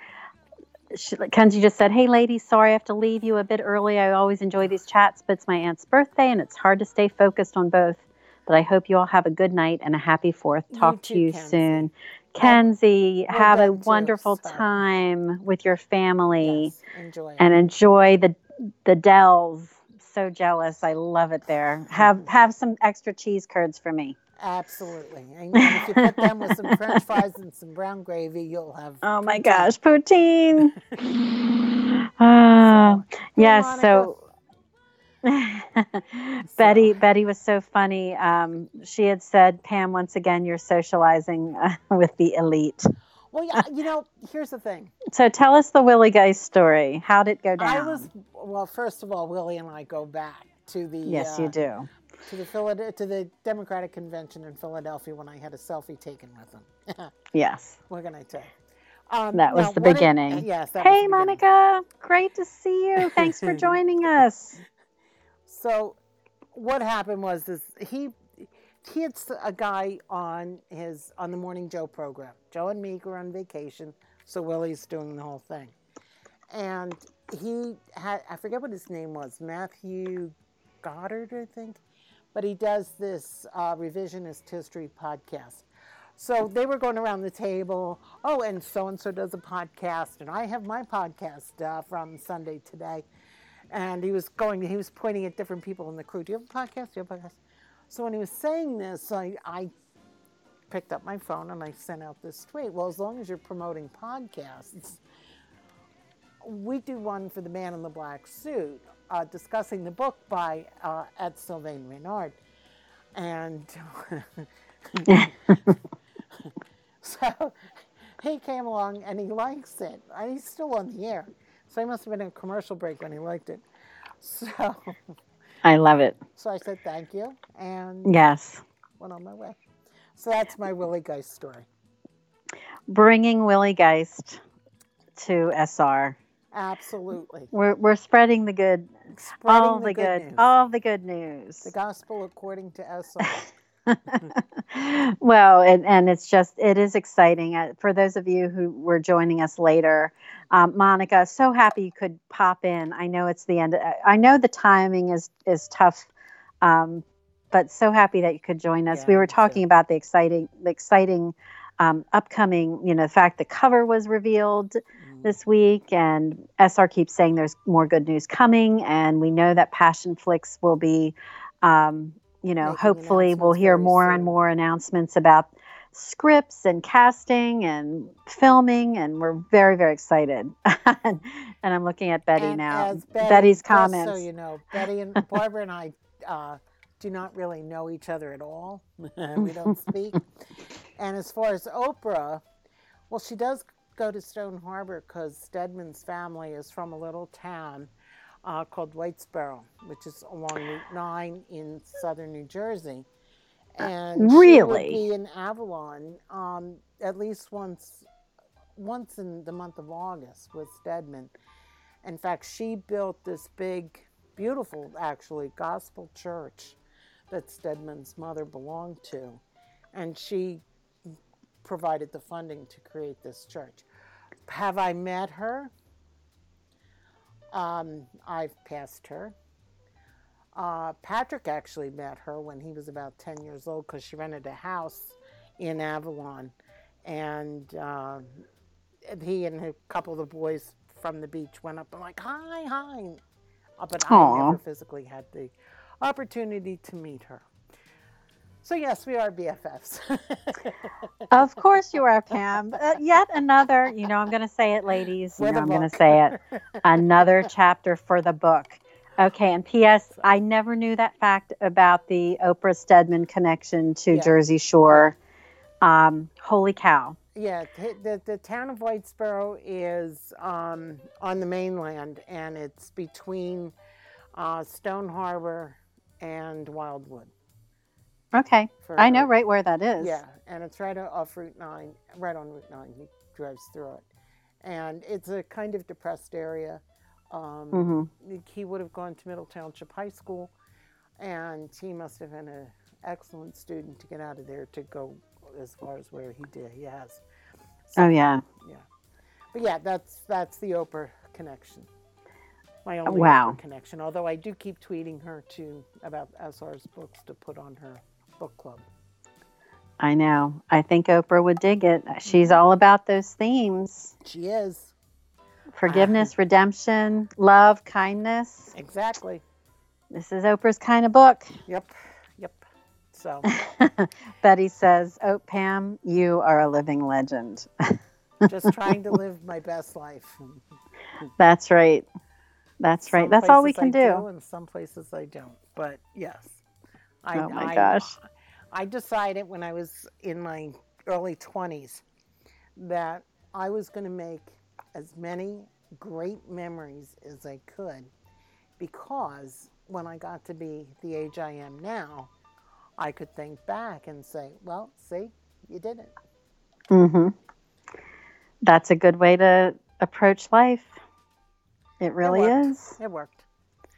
She, Kenzie just said, "Hey, ladies, sorry I have to leave you a bit early. I always enjoy these chats, but it's my aunt's birthday, and it's hard to stay focused on both. But I hope you all have a good night and a happy Fourth. You Talk too, to you Kenzie. soon, Kenzie. we're have a too, wonderful so- time with your family." yes, enjoy and enjoy the the dells so jealous. I love it there. Have have some extra cheese curds for me. Absolutely. And if you put them with some French fries and some brown gravy, you'll have. Oh my poutine. gosh, poutine. Ah, yes. Monica. So Betty Betty was so funny. Um, she had said, "Pam, once again, you're socializing uh, with the elite." Well, yeah, you know, here's the thing. So tell us the Willie Geist story. How did it go down? I was well. First of all, Willie and I go back to the yes, uh, you do. to the Philad- to the Democratic Convention in Philadelphia when I had a selfie taken with him. Yes, what can I say? Um, that was now, the what it- beginning. yes. Hey, the beginning. Monica, great to see you. Thanks for joining us. So, what happened was this: he he had a guy on his on the Morning Joe program. Joe and Mika are on vacation, so Willie's doing the whole thing, and he had I forget what his name was, Matthew Goddard, I think, but he does this uh, revisionist history podcast. So they were going around the table. Oh, and so and so does a podcast, and I have my podcast uh, from Sunday today. And he was going. He was pointing at different people in the crew. Do you have a podcast? Do you have a podcast? So when he was saying this, I, I picked up my phone and I sent out this tweet. Well, as long as you're promoting podcasts, we do one for the Man in the Black Suit, uh, discussing the book by uh, Ed Sylvain Reynard, and so he came along and he likes it. He's still on the air, so he must have been in a commercial break when he liked it. So, I love it. so I said thank you and Yes. went on my way. So that's my Willie Geist story. Bringing Willie Geist to SR. Absolutely. We're, we're spreading the good, Spreading all the, good, news. all the good news. the gospel according to SR. well, and, and it's just, it is exciting. Uh, for those of you who were joining us later, um, Monica, so happy you could pop in. I know it's the end. I- I know the timing is, is tough, um, but so happy that you could join us. Yeah, we were talking about the exciting, the exciting um, upcoming, you know, the fact the cover was revealed Mm. this week, and SR keeps saying there's more good news coming, and we know that Passionflix will be, um, you know, hopefully we'll hear more and more announcements about scripts and casting and filming, and we're very very excited. and I'm looking at Betty And now. Betty, Betty's comments. So you know, Betty and Barbara and I uh, do not really know each other at all. we don't speak. and as far as Oprah, well, she does go to Stone Harbor because Stedman's family is from a little town uh, called Whitesboro, which is along Route 9 in southern New Jersey. And she would Really? be in Avalon um, at least once once in the month of August with Stedman. In fact, she built this big, beautiful, actually, gospel church that Stedman's mother belonged to. And she provided the funding to create this church. Have I met her? Um, I've passed her. Uh, Patrick actually met her when he was about 10 years old because she rented a house in Avalon. And uh, he and a couple of the boys from the beach went up and like, hi, hi. Uh, but I Aw. never physically had the opportunity to meet her. So yes, we are BFFs. Of course you are, Pam. Uh, yet another, you know, I'm going to say it, ladies. You know, I'm going to say it. Another chapter for the book. Okay, and P.S. I never knew that fact about the Oprah Stedman connection to Yeah. Jersey Shore. Um, holy cow. Yeah, the, the town of Whitesboro is um, on the mainland and it's between uh, Stone Harbor and Wildwood. Okay, for- I know right where that is. Yeah, and it's right off Route 9, right on Route 9. He drives through it. And it's a kind of depressed area. Um, hmm He would have gone to Middle Township High School, and he must have been an excellent student to get out of there to go as far as where he did. He has. Oh yeah. Yeah. But yeah, that's that's the Oprah connection. My only wow. Oprah connection. Although I do keep tweeting her too about SR's books to put on her book club. I know. I think Oprah would dig it. She's all about those themes: She is. forgiveness, redemption, love, kindness. Exactly. This is Oprah's kind of book. Yep. Yep. So Betty says, Oh, Pam, you are a living legend. just trying to live my best life. That's right. That's right. Some That's all we can I do. In some places I don't. But yes. I, Oh my I- gosh. I decided when I was in my early 20s that I was going to make as many great memories as I could because when I got to be the age I am now, I could think back and say, well, see, you did it. Mm-hmm. That's a good way to approach life. It really worked. is. It worked.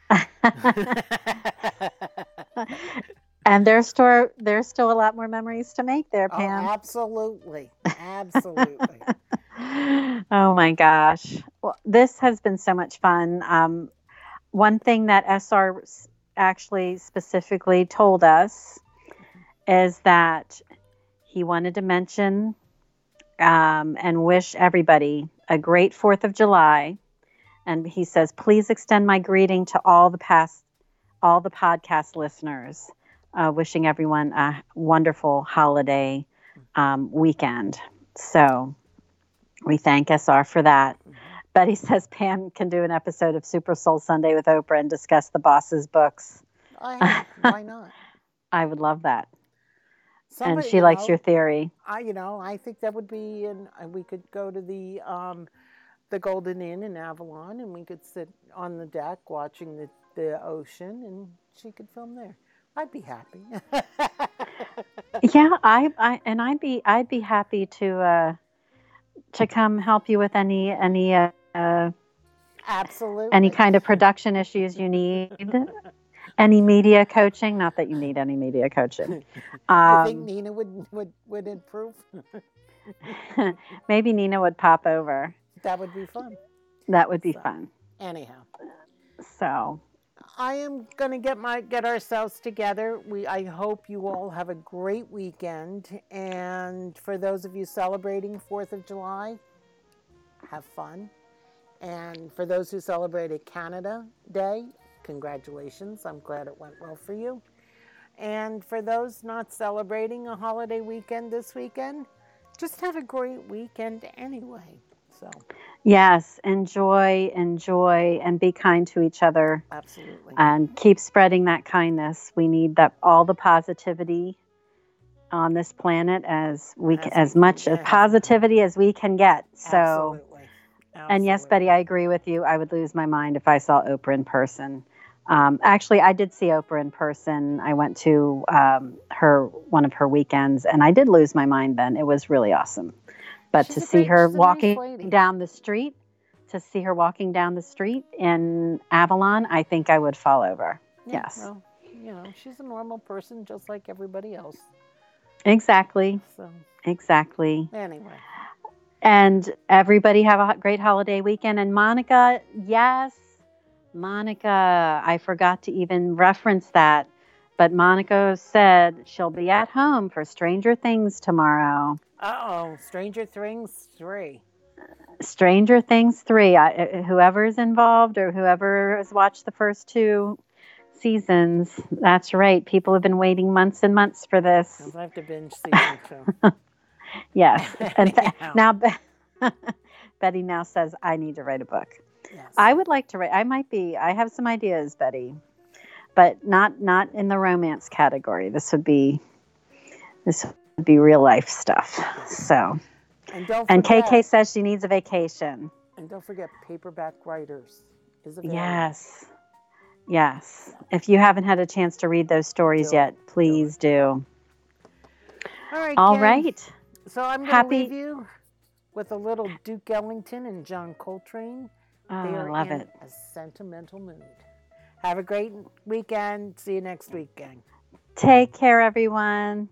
and there's still there's still a lot more memories to make there, Oh, Pam. absolutely. Absolutely. oh my gosh. Well, this has been so much fun. Um, one thing that SR actually specifically told us is that he wanted to mention um, and wish everybody a great 4th of July. And he says, please extend my greeting to all the past, all the podcast listeners, uh, wishing everyone a wonderful holiday um, weekend. So we thank SR for that. Betty says Pam can do an episode of Super Soul Sunday with Oprah and discuss the boss's books. I, why not? I would love that. Somebody, and she you likes know, your theory. I, you know, I think that would be, and we could go to the um, the Golden Inn in Avalon, and we could sit on the deck watching the, the ocean, and she could film there. I'd be happy. Yeah, I, I and I'd be I'd be happy to uh to come help you with any any uh, Absolutely. any kind of production issues you need. any media coaching, not that you need any media coaching. You think Um, Nina would would would improve? maybe Nina would pop over. that would be fun. That would be So- fun. Anyhow, So, I am going to get my get ourselves together. We I hope you all have a great weekend and for those of you celebrating 4th of July, have fun. And for those who celebrated Canada Day, congratulations. I'm glad it went well for you. And for those not celebrating a holiday weekend this weekend, just have a great weekend anyway. So, yes, enjoy, enjoy, and be kind to each other. absolutely. and keep spreading that kindness. We need that all the positivity on this planet as we As as much get. positivity as we can get. So, absolutely. and yes, Betty, I agree with you. I would lose my mind if I saw Oprah in person. Um, actually, I did see Oprah in person. I went to um, her one of her weekends, and I did lose my mind. Then it was really awesome. But She's to see great- her a nice walking down the street, to see her walking down the street in Avalon, I think I would fall over. Yeah, Yes. Well, you know, she's a normal person just like everybody else. Exactly. So, Exactly. anyway, And everybody have a great holiday weekend. And Monica, yes, Monica, I forgot to even reference that. But Monica said she'll be at home for Stranger Things tomorrow. Uh oh, Stranger Things 3. Stranger Things 3. I, uh, whoever's involved or whoever has watched the first two seasons, that's right. People have been waiting months and months for this. I have to binge season two. Yes. And Anyhow. now Be- Betty now says, I need to write a book. Yes. I would like to write. I might be. I have some ideas, Betty, but not not in the romance category. This would be this would be real life stuff. So, and and KK says she needs a vacation. and don't forget paperback writers is available. Yes, yes. If you haven't had a chance to read those stories Do yet, please do. All right. All right. So I'm going to Happy- leave you with a little Duke Ellington and John Coltrane. Oh, I love in it. a sentimental mood. Have a great weekend. See you next week, gang. Take care, everyone.